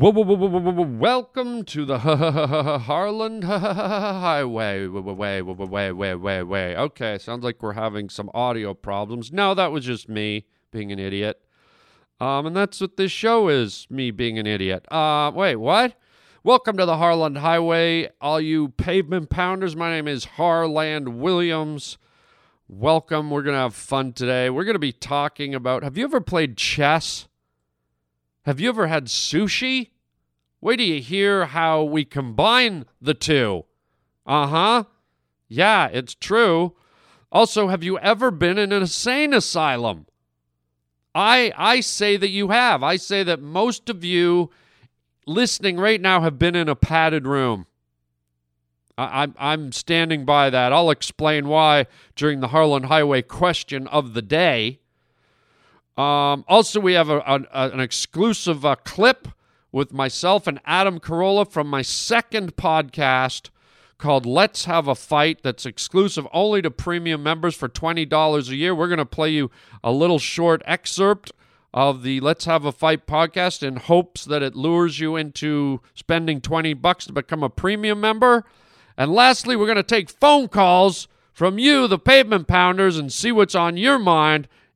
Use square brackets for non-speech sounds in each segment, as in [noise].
Whoa, whoa, whoa, welcome to the Harland Highway. Way, way, way, way, way, way. Okay, sounds like we're having some audio problems. No, that was just me being an idiot. Um, and that's what this show is, me being an idiot. Uh, wait, what? Welcome to the Harland Highway, all you pavement pounders. My name is Harland Williams. Welcome. We're going to have fun today. We're going to be talking about have you ever played chess? Have you ever had sushi? Wait till you hear how we combine the two. Uh huh. Yeah, it's true. Also, have you ever been in an insane asylum? I I say that you have. I say that most of you listening right now have been in a padded room. I, I'm I'm standing by that. I'll explain why during the Harland Highway question of the day. Um, also, we have a, a, an exclusive uh, clip with myself and Adam Carolla from my second podcast called Let's Have a Fight that's exclusive only to premium members for $20 a year. We're going to play you a little short excerpt of the Let's Have a Fight podcast in hopes that it lures you into spending 20 bucks to become a premium member. And lastly, we're going to take phone calls from you, the pavement pounders, and see what's on your mind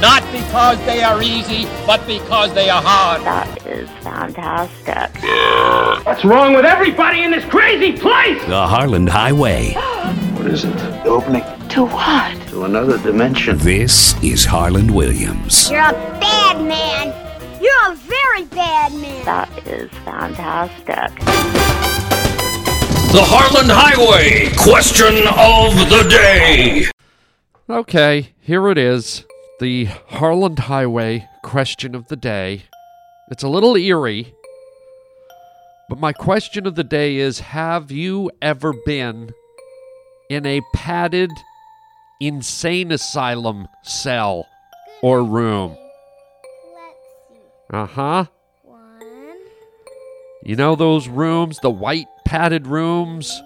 Not because they are easy, but because they are hard. That is fantastic. What's wrong with everybody in this crazy place? The Harland Highway. What is it? The opening To what? to another dimension. This is Harland Williams. You're a bad man. You're a very bad man. That is fantastic. The Harland Highway. Question of the day. Okay, here it is. The Harland Highway question of the day. It's a little eerie, but my question of the day is Have you ever been in a padded insane asylum cell or room? Uh huh. You know those rooms, the white padded rooms?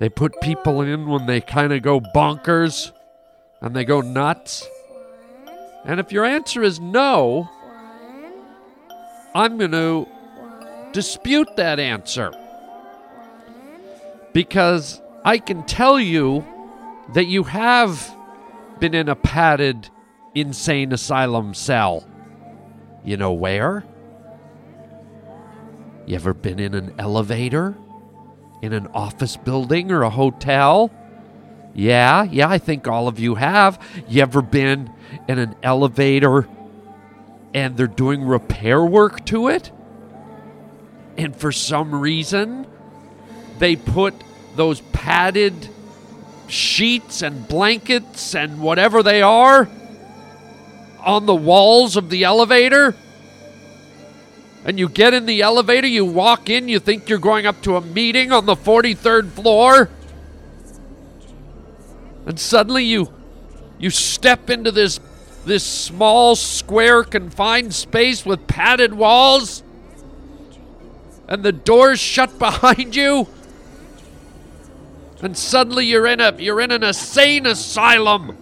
They put people in when they kind of go bonkers and they go nuts. And if your answer is no, I'm going to dispute that answer. Because I can tell you that you have been in a padded insane asylum cell. You know where? You ever been in an elevator? In an office building or a hotel? Yeah, yeah, I think all of you have. You ever been in an elevator and they're doing repair work to it? And for some reason, they put those padded sheets and blankets and whatever they are on the walls of the elevator. And you get in the elevator, you walk in, you think you're going up to a meeting on the 43rd floor. And suddenly you you step into this this small square confined space with padded walls and the doors shut [laughs] behind you and suddenly you're in a you're in an insane asylum.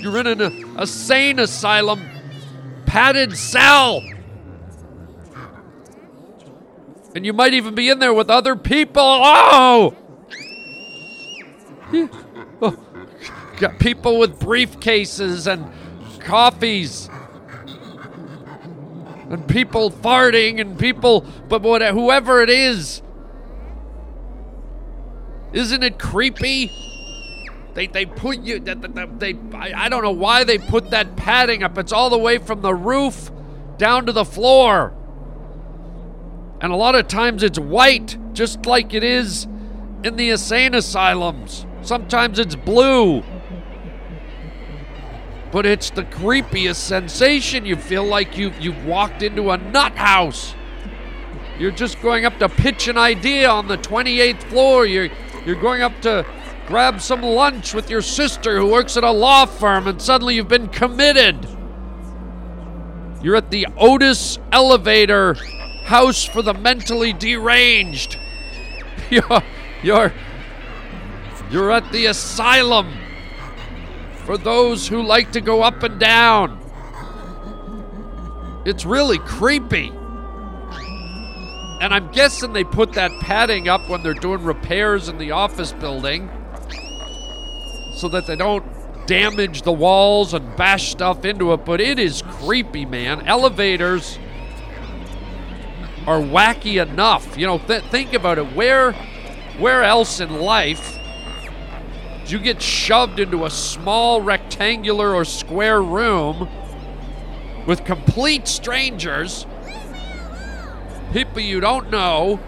You're in an insane asylum. Padded cell. And you might even be in there with other people. Oh, [laughs] Oh, got people with briefcases and coffees. And people farting and people but what whoever it is. Isn't it creepy? They they put you they, they I, I don't know why they put that padding up. It's all the way from the roof down to the floor. And a lot of times it's white just like it is in the insane asylums Sometimes it's blue. But it's the creepiest sensation. You feel like you you've walked into a nut house. You're just going up to pitch an idea on the 28th floor. You're you're going up to grab some lunch with your sister who works at a law firm and suddenly you've been committed. You're at the Otis Elevator House for the Mentally Deranged. [laughs] You're you're you're at the asylum for those who like to go up and down. It's really creepy. And I'm guessing they put that padding up when they're doing repairs in the office building so that they don't damage the walls and bash stuff into it. But it is creepy, man. Elevators are wacky enough. You know, th- think about it. Where, where else in life you get shoved into a small rectangular or square room with complete strangers? people you don't know,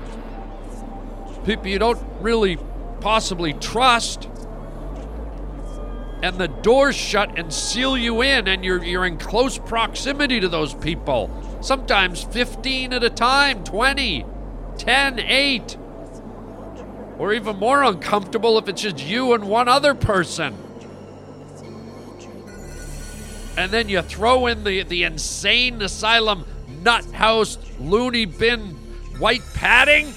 people you don't really possibly trust, and the doors shut and seal you in, and you're, you're in close proximity to those people. Sometimes 15 at a time, 20, 10, 8. Or even more uncomfortable if it's just you and one other person. And then you throw in the, the insane asylum nut house loony bin white padding?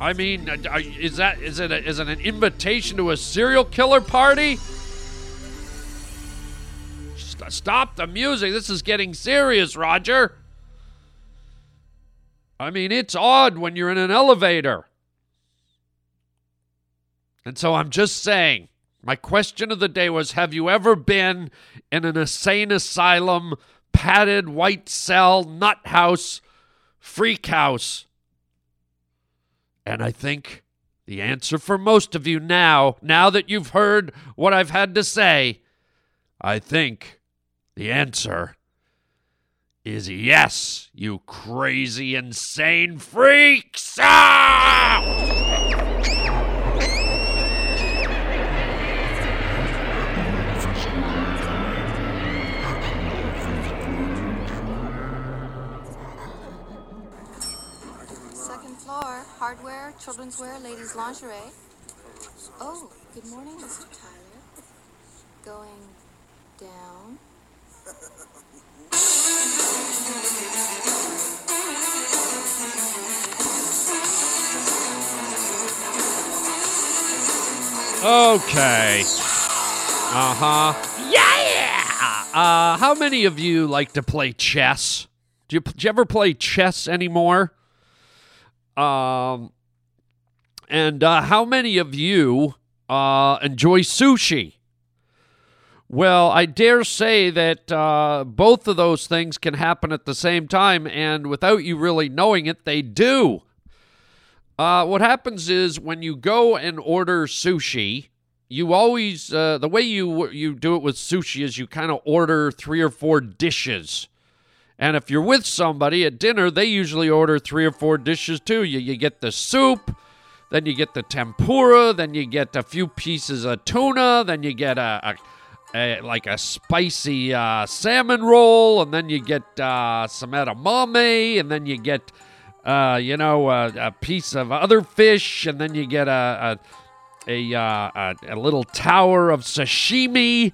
I mean, uh, is that is it a, is it an invitation to a serial killer party? Stop the music. This is getting serious, Roger. I mean, it's odd when you're in an elevator. And so I'm just saying, my question of the day was Have you ever been in an insane asylum padded white cell nut house freak house? And I think the answer for most of you now, now that you've heard what I've had to say, I think the answer is yes, you crazy, insane freaks! Ah! hardware, children's wear, ladies' lingerie. Oh, good morning, Mr. Tyler. Going down. Okay. Uh huh. Yeah. Uh, how many of you like to play chess? Do you, do you ever play chess anymore? Um, and uh, how many of you uh, enjoy sushi? Well, I dare say that uh, both of those things can happen at the same time, and without you really knowing it, they do. Uh, what happens is when you go and order sushi, you always uh, the way you you do it with sushi is you kind of order three or four dishes. And if you're with somebody at dinner, they usually order three or four dishes too. You, you get the soup, then you get the tempura, then you get a few pieces of tuna, then you get a, a, a like a spicy uh, salmon roll, and then you get uh, some edamame, and then you get, uh, you know, a, piece of other fish, and then you get a a, a, a little tower of sashimi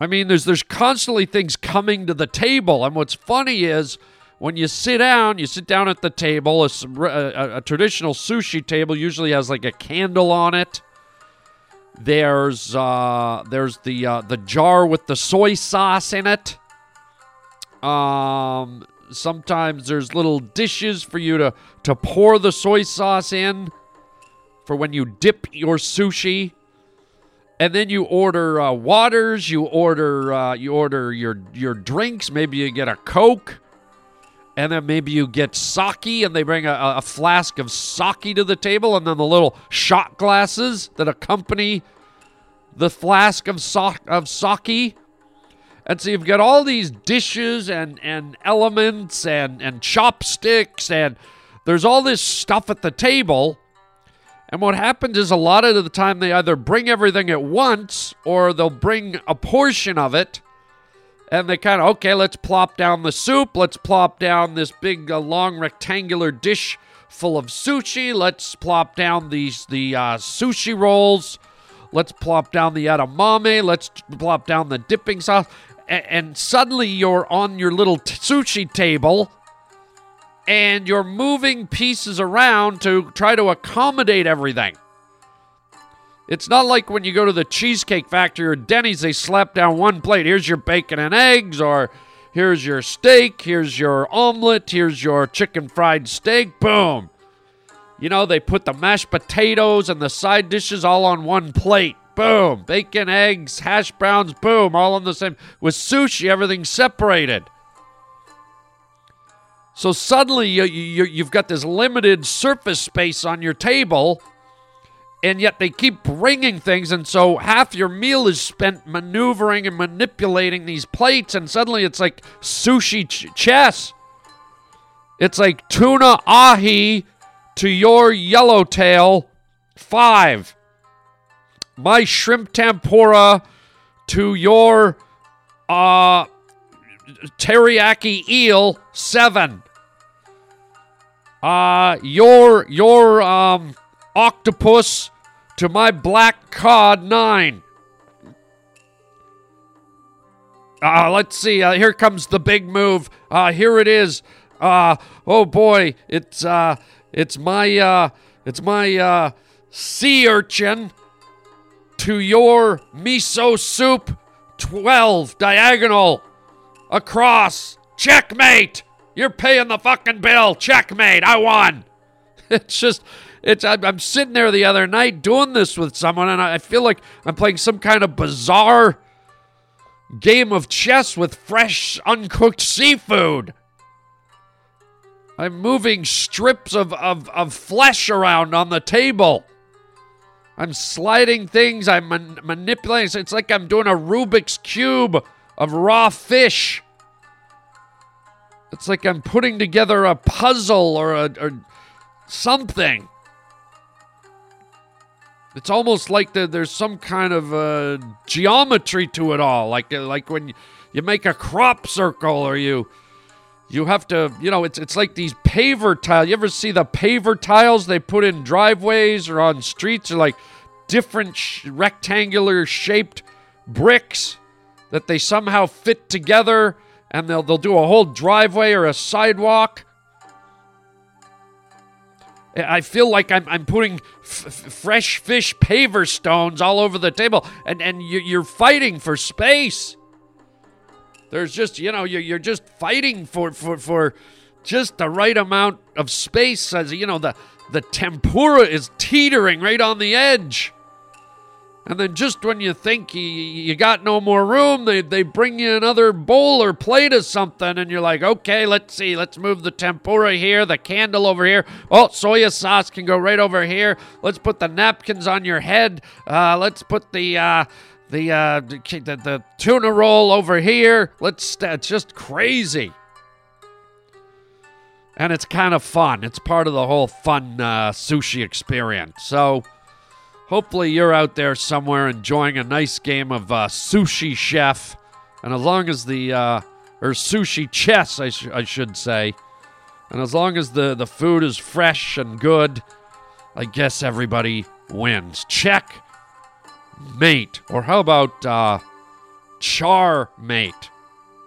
I mean, there's there's constantly things coming to the table, and what's funny is when you sit down, you sit down at the table. A, a, a traditional sushi table usually has like a candle on it. There's uh, there's the uh, the jar with the soy sauce in it. Um, sometimes there's little dishes for you to to pour the soy sauce in for when you dip your sushi and then you order uh, waters. You order uh, you order your your drinks. Maybe you get a Coke, and then maybe you get sake, and they bring a, a flask of sake to the table, and then the little shot glasses that accompany the flask of so- of sake. And so you've got all these dishes and and elements and and chopsticks and there's all this stuff at the table and what happens is a lot of the time they either bring everything at once or they'll bring a portion of it and they kind of okay let's plop down the soup. Let's plop down this big uh, long rectangular dish full of sushi. Let's plop down these the uh, sushi rolls. Let's plop down the edamame. Let's plop down the dipping sauce. A- and suddenly you're on your little t- sushi table and you're moving pieces around to try to accommodate everything it's not like when you go to the Cheesecake Factory or Denny's, they slap down one plate. Here's your bacon and eggs, or here's your steak, here's your omelet, here's your chicken fried steak. Boom. You know, they put the mashed potatoes and the side dishes all on one plate. Boom. Bacon, eggs, hash browns, boom, all on the same. With sushi, everything's separated. So suddenly you, you, you've got this limited surface space on your table and yet they keep bringing things and so half your meal is spent maneuvering and manipulating these plates and suddenly it's like sushi ch- chess. It's like tuna ahi to your yellowtail five. My shrimp tempura to your uh teriyaki eel seven. Uh your your um octopus to my black cod nine. Uh, let's see. Uh, here comes the big move. Uh, here it is. Uh, oh boy, it's uh, it's my uh, it's my sea urchin to your miso soup. Twelve diagonal across. Checkmate. You're paying the fucking bill. Checkmate. I won. [laughs] It's just it's I'm, I'm sitting there the other night doing this with someone, and I I feel like I'm playing some kind of bizarre game of chess with fresh, uncooked seafood. I'm moving strips of, of, of flesh around on the table. I'm sliding things. I'm man- manipulating. It's like I'm doing a Rubik's Cube of raw fish. It's like I'm putting together a puzzle or a or something. It's almost like the, there's some kind of uh, geometry to it all, like uh, like when you, make a crop circle or you you have to, you know, it's it's like these paver tiles. You ever see the paver tiles they put in driveways or on streets, or like different sh- rectangular shaped bricks that they somehow fit together, and they'll they'll do a whole driveway or a sidewalk. I feel like I'm, I'm putting f- f- fresh fish paver stones all over the table, and, and you, you're fighting for space. There's just, you know, you're just fighting for, for, for just the right amount of space. As you know, the, the tempura is teetering right on the edge. And then just when you think you, you got no more room, they, they bring you another bowl or plate of something, and you're like, okay, let's see, let's move the tempura here, the candle over here. Oh, soya sauce can go right over here. Let's put the napkins on your head. Uh, let's put the uh, the, uh, the the tuna roll over here. Let's. It's just crazy, and it's kind of fun. It's part of the whole fun uh, sushi experience. So. Hopefully, you're out there somewhere enjoying a nice game of uh, sushi chef. And as long as the, uh, or sushi chess, I, sh- I should say, and as long as the, the food is fresh and good, I guess everybody wins. Check mate. Or how about uh, char mate?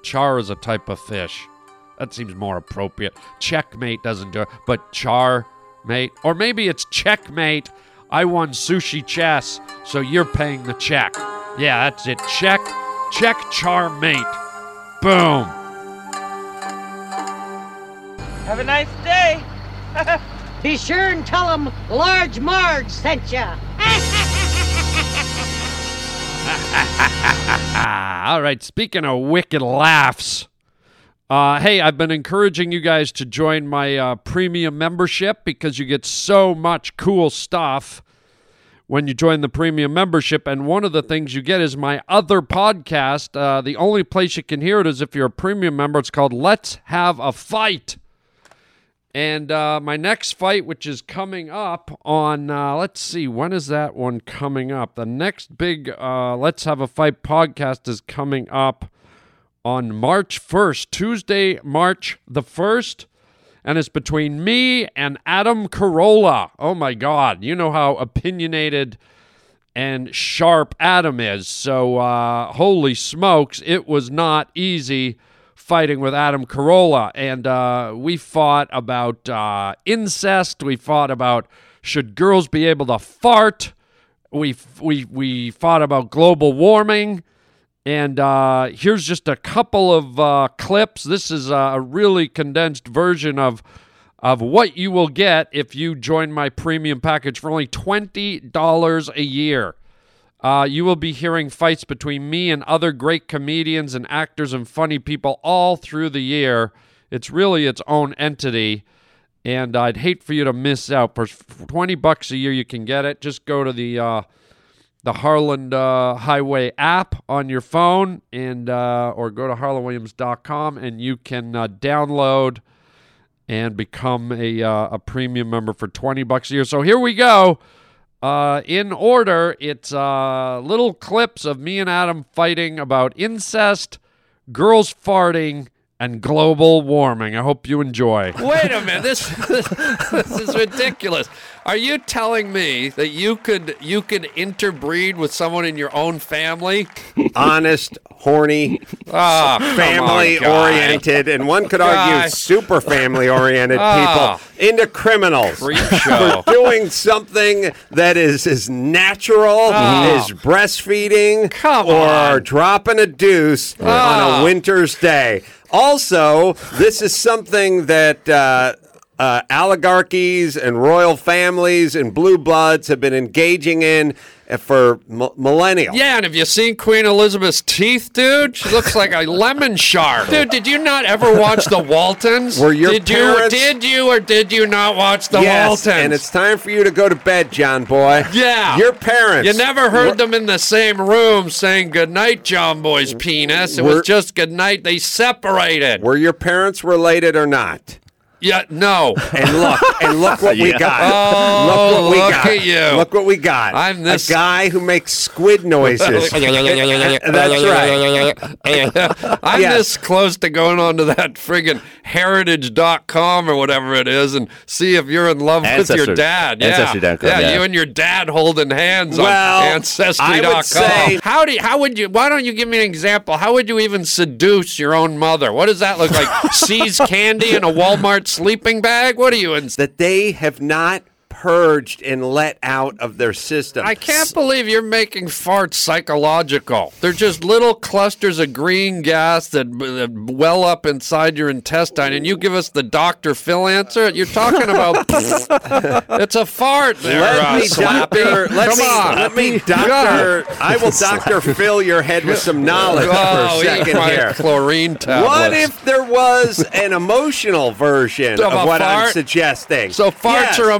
Char is a type of fish. That seems more appropriate. Checkmate doesn't do it, but char mate. Or maybe it's checkmate. I won sushi chess, so you're paying the check. Yeah, that's it. Check, check, char mate. Boom. Have a nice day. [laughs] Be sure and tell them Large Marge sent ya. [laughs] All right, speaking of wicked laughs. Uh, hey, I've been encouraging you guys to join my uh, premium membership because you get so much cool stuff when you join the premium membership. And one of the things you get is my other podcast. Uh, the only place you can hear it is if you're a premium member. It's called Let's Have a Fight. And uh, my next fight, which is coming up on, uh, let's see, when is that one coming up? The next big uh, Let's Have a Fight podcast is coming up on March 1st, Tuesday, March the 1st. And it's between me and Adam Carolla. Oh my God. You know how opinionated and sharp Adam is. So, uh, holy smokes, it was not easy fighting with Adam Carolla. And uh, we fought about uh, incest. We fought about should girls be able to fart. We, we, we fought about global warming. And uh, here's just a couple of uh, clips. This is a really condensed version of of what you will get if you join my premium package for only $20 a year. Uh, you will be hearing fights between me and other great comedians and actors and funny people all through the year. It's really its own entity, and I'd hate for you to miss out. For 20 bucks a year, you can get it. Just go to the uh, the Harland uh, Highway app on your phone, and uh, or go to harlandwilliams.com, and you can uh, download and become a uh, a premium member for 20 bucks a year. So here we go. Uh, in order, it's uh, little clips of me and Adam fighting about incest, girls farting, and global warming. I hope you enjoy. Wait a minute, this, this [laughs] this is ridiculous. Are you telling me that you could you could interbreed with someone in your own family? [laughs] Honest, horny, Ah, on, family oriented, and one could argue super family oriented Ah. people into criminals [laughs] for doing something that is as natural Ah. as breastfeeding Come or on. dropping a deuce on a winter's day. Also, this is something that. Uh, uh, oligarchies and royal families and blue bloods have been engaging in uh, for m- millennia. Yeah, and have you seen Queen Elizabeth's teeth, dude? She looks like a lemon shark. Dude, did you not ever watch the Waltons? Were your did parents- you did you or did you not watch the yes, Waltons? and it's time for you to go to bed, John boy. Yeah. Your parents. You never heard were- them in the same room saying goodnight, John Boy's penis. It We're- was just goodnight. They separated. Were your parents related or not? Yeah, no. And look, and look what we [laughs] Yeah. got. Oh, look what we look got. at you. Look what we got. I'm this- a guy who makes squid noises. [laughs] That's right. I'm Yes. this close to going on to that friggin' heritage.com or whatever it is and see if you're in love with your Ancestry. dad. Yeah. Ancestry.com, yeah, yeah. you and your dad holding hands Well, on I ancestry.com. would say- how do you, how would you why don't you give me an example? How would you even seduce your own mother? What does that look like? [laughs] Seize candy in a Walmart sleeping bag? What are you in that they have not purged and let out of their system. I can't believe you're making farts psychological. They're just little clusters of green gas that, that well up inside your intestine, and you give us the Dr. Phil answer. You're talking about [laughs] it's a fart. There, Let uh, me Slappy. doctor. Let Come me, on. Let me doctor. I will doctor fill your head with some knowledge Oh, for a eat second my here. chlorine tablets. What if there was an emotional version Of of, a what I'm suggesting? So farts Yes. are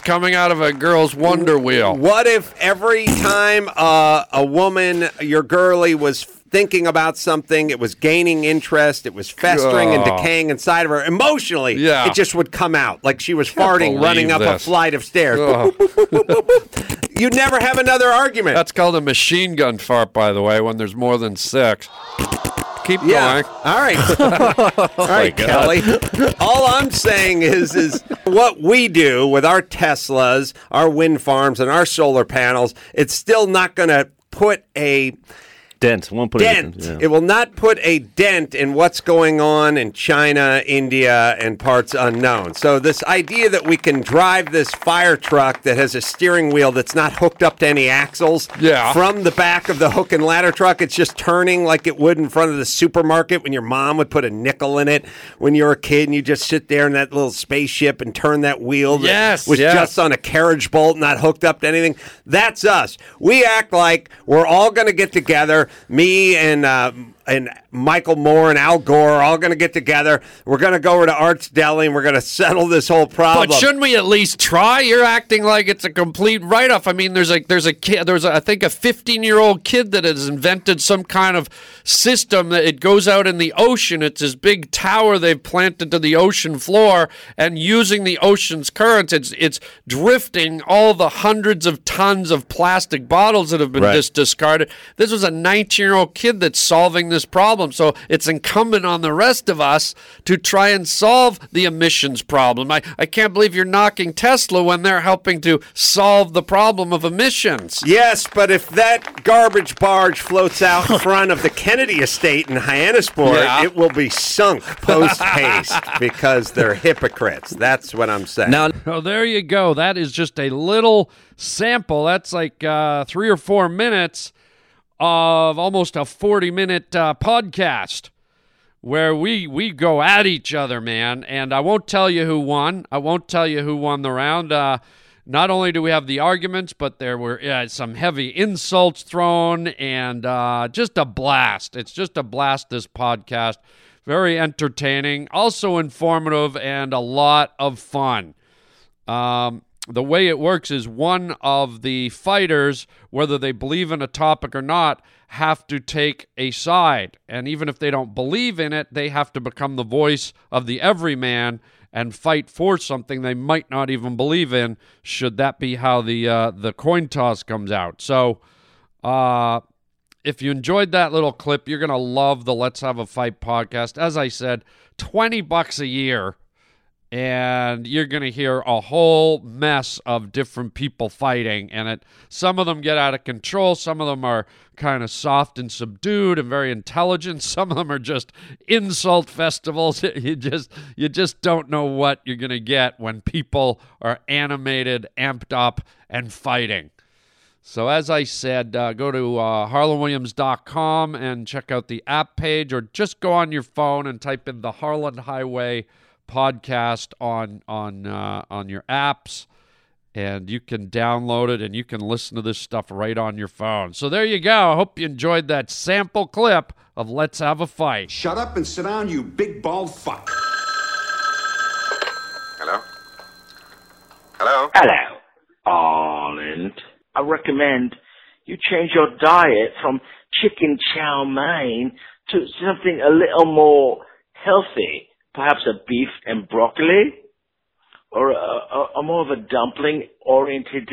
coming out of a girl's wonder wheel. What if every time uh, a woman, your girlie, was thinking about something, it was gaining interest, it was festering and decaying inside of her emotionally, Yeah. it just would come out like she was farting running up believe a flight of stairs. You'd never have another argument. That's called a machine gun fart, by the way, when there's more than six. Keep Yeah. going. All right. [laughs] All right, oh, Kelly. All I'm saying is is what we do with our Teslas, our wind farms, and our solar panels, it's still not going to put a Dent. Won't put dent. it. in. Yeah. It will not put a dent in what's going on in China, India, and parts unknown. So this idea that we can drive this fire truck that has a steering wheel that's not hooked up to any axles Yeah. from the back of the hook and ladder truck, it's just turning like it would in front of the supermarket when your mom would put a nickel in it when you were a kid and you just sit there in that little spaceship and turn that wheel that Yes, was yes. just on a carriage bolt, not hooked up to anything. That's us. We act like we're all going to get together. Me and uh, and Michael Moore and Al Gore are all going to get together. We're going to go over to Arts Deli and we're going to settle this whole problem. But shouldn't we at least try? You're acting like it's a complete write-off. I mean, there's a there's a kid, there's a, I think a 15 year old kid that has invented some kind of system that it goes out in the ocean. It's this big tower they've planted to the ocean floor, and using the ocean's currents, it's it's drifting all the hundreds of tons of plastic bottles that have been Right. just discarded. This was a 19 year old kid that's solving this this problem. So it's incumbent on the rest of us to try and solve the emissions problem. I, I can't believe you're knocking Tesla when they're helping to solve the problem of emissions. Yes, but if that garbage barge floats out in [laughs] front of the Kennedy estate in Hyannisport, Yeah. it will be sunk post haste because they're hypocrites. That's what I'm saying. Now, oh, there you go. That is just a little sample. That's like uh, three or four minutes of almost a 40 minute uh, podcast where we we go at each other, man. And I won't tell you who won. I won't tell you who won the round. Uh, not only do we have the arguments, but there were uh, some heavy insults thrown and uh, just a blast. It's just a blast, this podcast. Very entertaining, also informative, and a lot of fun. Um, the way it works is one of the fighters, whether they believe in a topic or not, have to take a side. And even if they don't believe in it, they have to become the voice of the everyman and fight for something they might not even believe in, should that be how the uh, the coin toss comes out. So, uh, if you enjoyed that little clip, you're gonna love the Let's Have a Fight podcast. As I said, twenty bucks a year and you're going to hear a whole mess of different people fighting and it some of them get out of control some of them are kind of soft and subdued and very intelligent [laughs] some of them are just insult festivals. [laughs] You just you just don't know what you're going to get when people are animated amped up and fighting. So as I said, uh, go to uh, harlandwilliams.com and check out the app page, or just go on your phone and type in the Harland Highway podcast on on uh, on your apps, and you can download it and you can listen to this stuff right on your phone. So there you go. I hope you enjoyed that sample clip of "Let's Have a Fight." Shut up and sit down, you big bald fuck. Hello? Hello? Hello, Arland. I recommend you change your diet from chicken chow mein to something a little more healthy. Perhaps a beef and broccoli? Or a, a, more of a dumpling oriented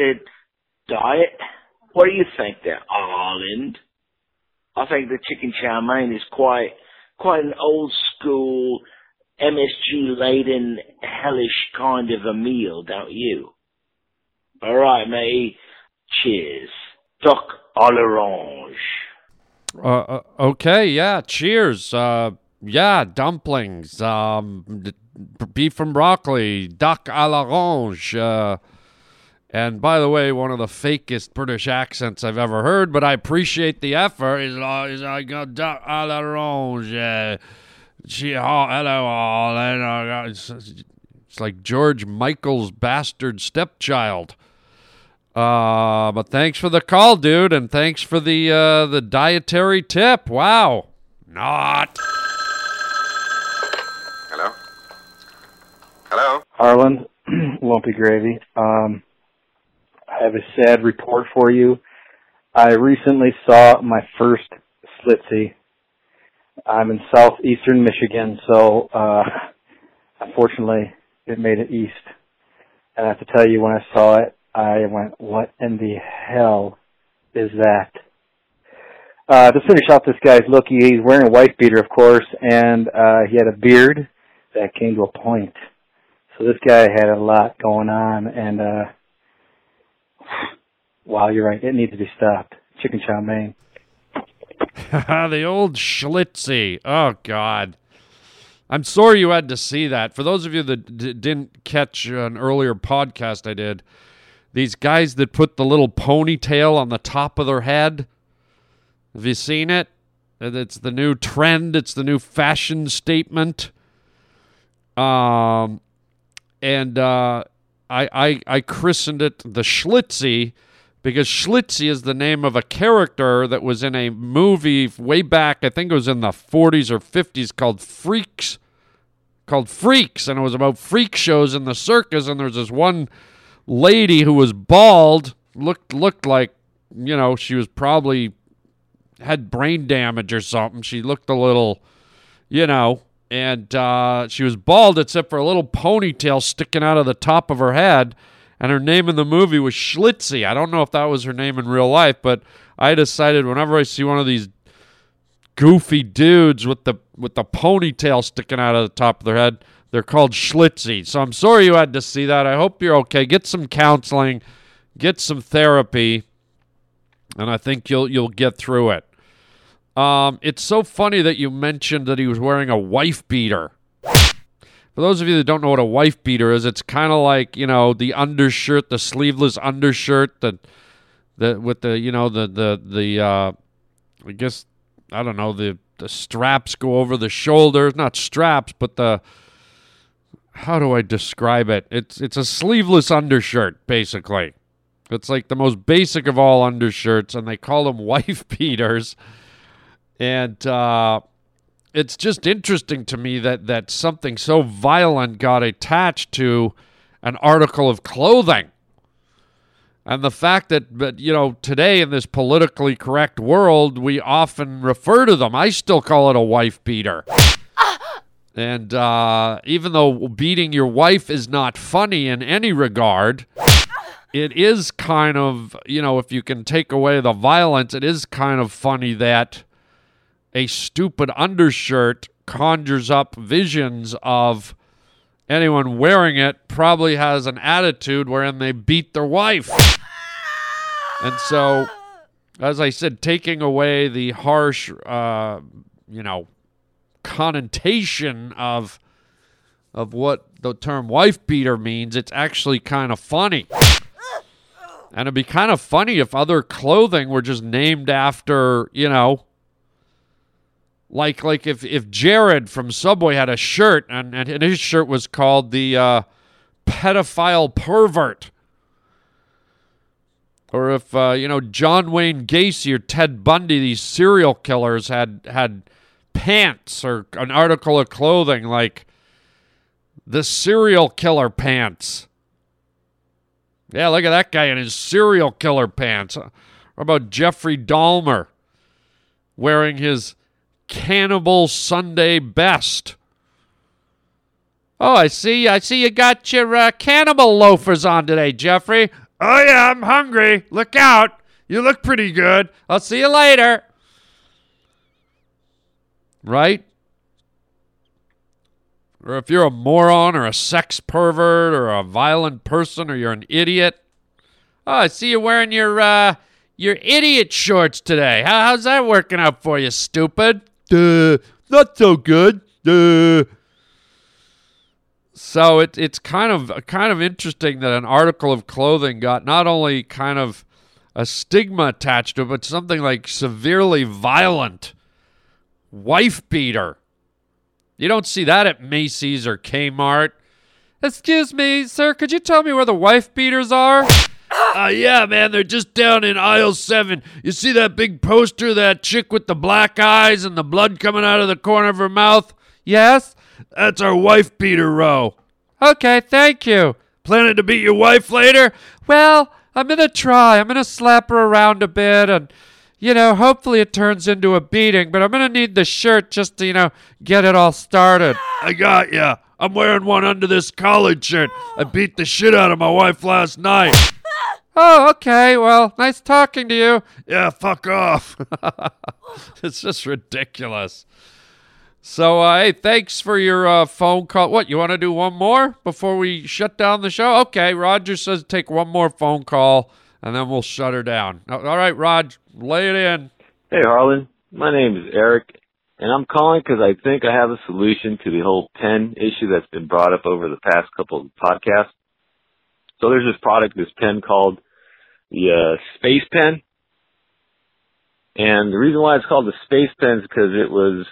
diet? What do you think there, Arland? I think the chicken chow mein is quite, quite an old school, MSG laden, hellish kind of a meal, don't you? Alright, mate. Cheers. Doc à l'orange. Uh, uh, okay, yeah. Cheers. Uh, yeah, dumplings. Um, beef and broccoli. Duck à l'orange. Uh, and by the way, one of the fakest British accents I've ever heard, but I appreciate the effort. Is uh, I got duck à l'orange. Uh, she, oh, hello, all. And, uh, it's, it's like George Michael's bastard stepchild. Uh, but thanks for the call, dude, and thanks for the uh, the dietary tip. Wow, not. Hello? Harland, [clears throat] Lumpy Gravy. Um, I have a sad report for you. I recently saw my first Slitsy. I'm in southeastern Michigan, so uh, unfortunately it made it east. And I have to tell you, when I saw it, I went, what in the hell is that? Uh, to finish off this guy's look, he's wearing a wife beater, of course, and uh, he had a beard that came to a point. So this guy had a lot going on, and uh, wow, you're right. It needs to be stopped. Chicken chow mein. [laughs] the old Schlitzie. Oh God. I'm sorry you had to see that. For those of you that d- didn't catch an earlier podcast I did, these guys that put the little ponytail on the top of their head. Have you seen it? It's the new trend. It's the new fashion statement. Um, and uh, I, I I christened it the Schlitzie because Schlitzie is the name of a character that was in a movie way back. I think it was in the 40s or 50s called Freaks, called Freaks, and it was about freak shows in the circus. And there was this one lady who was bald, looked looked like you know she was probably had brain damage or something. She looked a little, you know, and uh, she was bald except for a little ponytail sticking out of the top of her head. And her name in the movie was Schlitzie. I don't know if that was her name in real life, but I decided whenever I see one of these goofy dudes with the with the ponytail sticking out of the top of their head. They're called Schlitzie. So I'm sorry you had to see that. I hope you're okay. Get some counseling, get some therapy, and I think you'll you'll get through it. Um, it's so funny that you mentioned that he was wearing a wife beater. For those of you that don't know what a wife beater is, it's kind of like you know the undershirt, the sleeveless undershirt that the with the you know the the the uh, I guess I don't know the the straps go over the shoulders, not straps, but the how do I describe it? It's it's a sleeveless undershirt basically. It's like the most basic of all undershirts, and they call them [laughs] wife beaters. And uh, it's just interesting to me that that something so violent got attached to an article of clothing. And the fact that, but you know, today in this politically correct world, we often refer to them. I still call it a wife beater. and uh, even though beating your wife is not funny in any regard, it is kind of, you know, if you can take away the violence, it is kind of funny that a stupid undershirt conjures up visions of anyone wearing it probably has an attitude wherein they beat their wife. And so, as I said, taking away the harsh, uh, you know, connotation of of what the term wife beater means, it's actually kind of funny. And it'd be kind of funny if other clothing were just named after, you know, like like if if Jared from Subway had a shirt and, and his shirt was called the uh, pedophile pervert, or if uh, you know John Wayne Gacy or Ted Bundy, these serial killers had had pants or an article of clothing like the serial killer pants. Yeah, look at that guy in his serial killer pants. What about Jeffrey Dahmer wearing his Cannibal Sunday best. Oh, I see. I see you got your uh, cannibal loafers on today, Jeffrey. Oh, yeah, I'm hungry. Look out. You look pretty good. I'll see you later. Right? Or if you're a moron or a sex pervert or a violent person or you're an idiot. Oh, I see you wearing your uh, your idiot shorts today. How, how's that working out for you, stupid? Duh, not so good. Duh. So it, it's kind of kind of interesting that an article of clothing got not only kind of a stigma attached to it, but something like severely violent wife beater. You don't see that at Macy's or Kmart. Excuse me, sir, could you tell me where the wife beaters are? Uh, yeah, man, they're just down in aisle seven. You see that big poster, that chick with the black eyes and the blood coming out of the corner of her mouth? Yes? That's our wife beater row. Okay, thank you. Planning to beat your wife later? Well, I'm gonna try. I'm gonna slap her around a bit and, you know, hopefully it turns into a beating, but I'm gonna need the shirt just to, you know, get it all started. I got ya. I'm wearing one under this collared shirt. I beat the shit out of my wife last night. Oh, okay. Well, nice talking to you. Yeah, fuck off. [laughs] [laughs] it's just ridiculous. So, uh, hey, thanks for your uh, phone call. What, you want to do one more before we shut down the show? Okay, Roger says take one more phone call and then we'll shut her down. All right, Rod, lay it in. Hey, Harland. My name is Eric, and I'm calling because I think I have a solution to the whole pen issue that's been brought up over the past couple of podcasts. So there's this product, this pen called the uh, Space Pen. And the reason why it's called the Space Pen is because it was,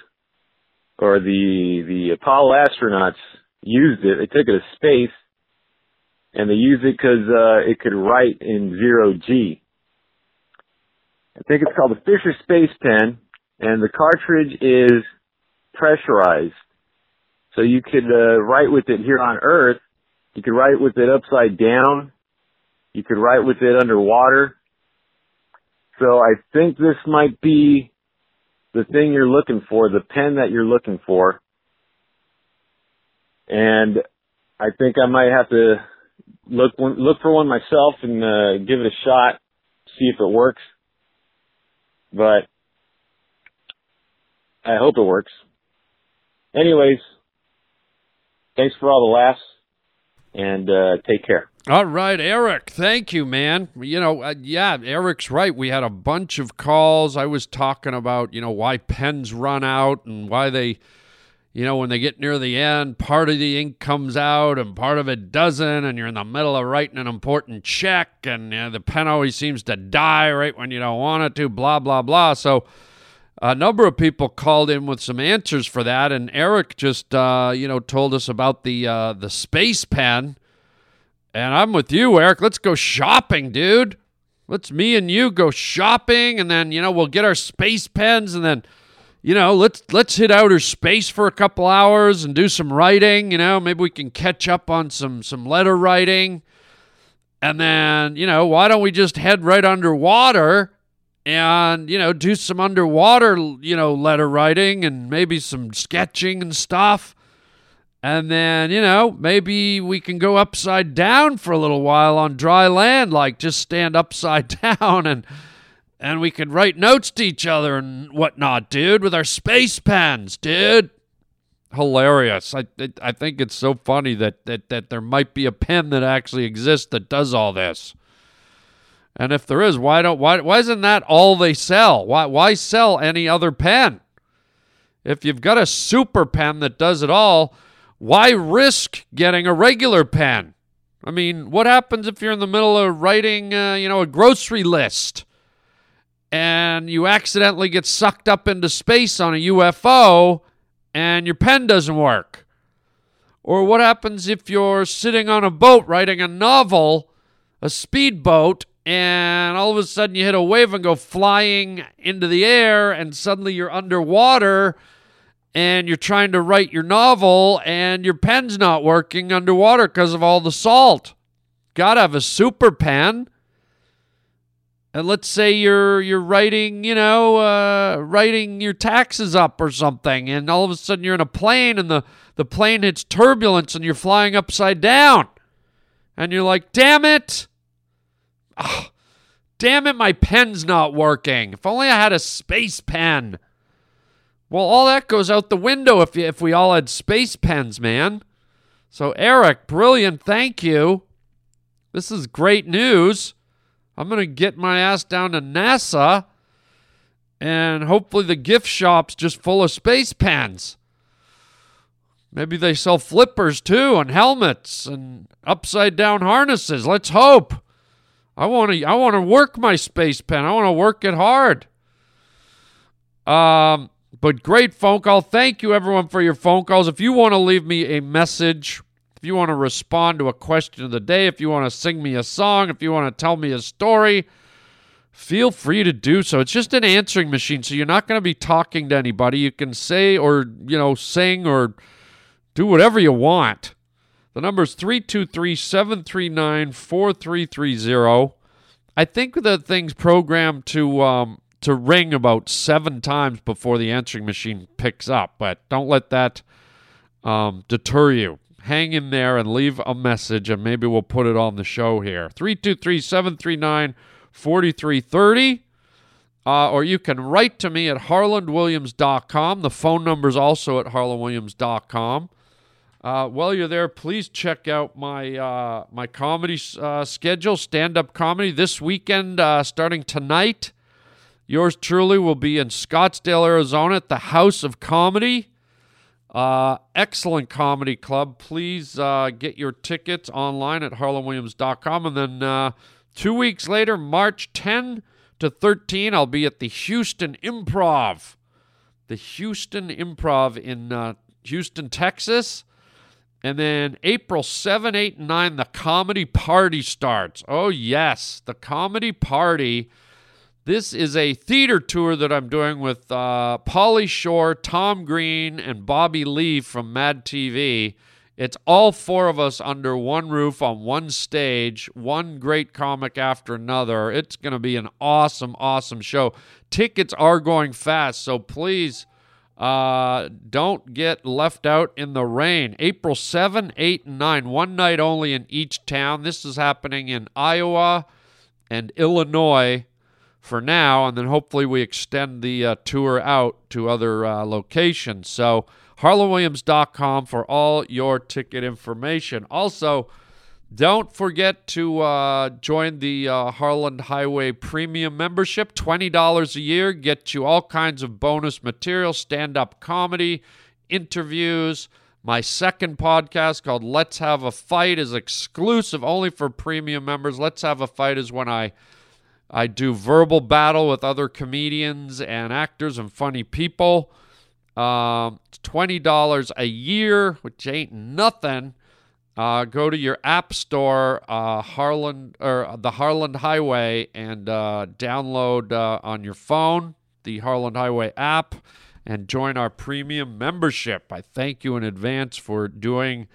or the, the Apollo astronauts used it. They took it to space and they used it because, uh, it could write in zero G. I think it's called the Fisher Space Pen and the cartridge is pressurized. So you could, uh, write with it here on Earth. You could write with it upside down you could write with it underwater. So I think this might be the thing you're looking for, the pen that you're looking for. And I think I might have to look look for one myself and uh, give it a shot, see if it works. But I hope it works. Anyways, thanks for all the laughs, and uh, take care. All right, Eric. Thank you, man. You know, uh, yeah, Eric's right. We had a bunch of calls. I was talking about, you know, why pens run out and why they, you know, when they get near the end, part of the ink comes out and part of it doesn't, and you're in the middle of writing an important check, and you know, the pen always seems to die right when you don't want it to, blah, blah, blah. So, a number of people called in with some answers for that, and Eric just, uh, you know, told us about the uh, the space pen and I'm with you, Eric. Let's go shopping, dude. Let's me and you go shopping and then, you know, we'll get our space pens and then, you know, let's let's hit outer space for a couple hours and do some writing, you know, maybe we can catch up on some some letter writing. And then, you know, why don't we just head right underwater and, you know, do some underwater, you know, letter writing and maybe some sketching and stuff. And then, you know, maybe we can go upside down for a little while on dry land, like just stand [laughs] upside down and and we could write notes to each other and whatnot, dude, with our space pens, dude. Hilarious. I I think it's so funny that, that that there might be a pen that actually exists that does all this. And if there is, why don't why why isn't that all they sell? Why why sell any other pen? If you've got a super pen that does it all, why risk getting a regular pen? I mean, what happens if you're in the middle of writing, uh, you know, a grocery list and you accidentally get sucked up into space on a UFO and your pen doesn't work? Or what happens if you're sitting on a boat writing a novel, a speedboat, and all of a sudden you hit a wave and go flying into the air and suddenly you're underwater? and you're trying to write your novel and your pen's not working underwater because of all the salt. Gotta have a super pen. And let's say you're you're writing, you know, uh, writing your taxes up or something, and all of a sudden you're in a plane and the, the plane hits turbulence and you're flying upside down. And you're like, damn it. Oh, damn it, my pen's not working. If only I had a space pen. Well, all that goes out the window if if we all had space pens, man. So Eric, brilliant, thank you. This is great news. I'm going to get my ass down to NASA and hopefully the gift shop's just full of space pens. Maybe they sell flippers too and helmets and upside down harnesses. Let's hope. I want to I want to work my space pen. I want to work it hard. Um but great phone call. Thank you, everyone, for your phone calls. If you want to leave me a message, if you want to respond to a question of the day, if you want to sing me a song, if you want to tell me a story, feel free to do so. It's just an answering machine, so you're not going to be talking to anybody. You can say or, you know, sing or do whatever you want. The number is 323 739 4330. I think the thing's programmed to um, to ring about seven times before the answering machine picks up. But don't let that um, deter you. Hang in there and leave a message, and maybe we'll put it on the show here. 323 739 4330. Uh, or you can write to me at harlandwilliams.com. The phone number is also at harlandwilliams.com. Uh, while you're there, please check out my uh, my comedy uh, schedule, stand up comedy this weekend, uh, starting tonight. Yours truly will be in Scottsdale, Arizona at the House of Comedy. Uh, excellent comedy club. Please uh, get your tickets online at harlandwilliams.com. And then two weeks later, March 10 to 13, I'll be at the Houston Improv. The Houston Improv in Houston, Texas. And then April 7, 8, and 9, the comedy party starts. Oh, yes, the comedy party this is a theater tour that I'm doing with uh, Pauly Shore, Tom Green, and Bobby Lee from Mad TV. It's all four of us under one roof on one stage, one great comic after another. It's going to be an awesome, awesome show. Tickets are going fast, so please uh, don't get left out in the rain. April 7, 8, and 9, one night only in each town. This is happening in Iowa and Illinois for now, and then hopefully we extend the uh, tour out to other uh, locations. So, harlandwilliams.com for all your ticket information. Also, don't forget to uh, join the uh, Harland Highway Premium membership. $20 a year gets you all kinds of bonus material, stand up comedy, interviews. My second podcast called Let's Have a Fight is exclusive only for premium members. Let's Have a Fight is when I I do verbal battle with other comedians and actors and funny people. Um, it's $20 a year, which ain't nothing. Uh, go to your app store, uh, Harland or the Harland Highway, and uh, download uh, on your phone the Harland Highway app and join our premium membership. I thank you in advance for doing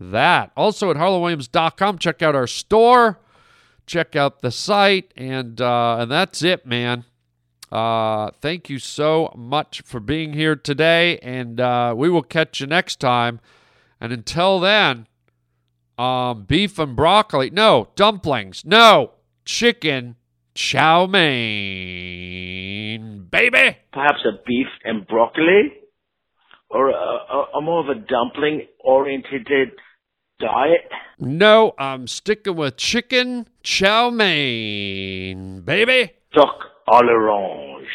that. Also at harlandwilliams.com, check out our store, check out the site, and uh, and that's it, man. Uh, thank you so much for being here today, and we will catch you next time. And until then, um, beef and broccoli. No, dumplings. No, chicken. Chow mein, baby. Perhaps a beef and broccoli? Or a, a, a more of a dumpling oriented diet? No, I'm sticking with chicken chow mein, baby. Duck à l'orange.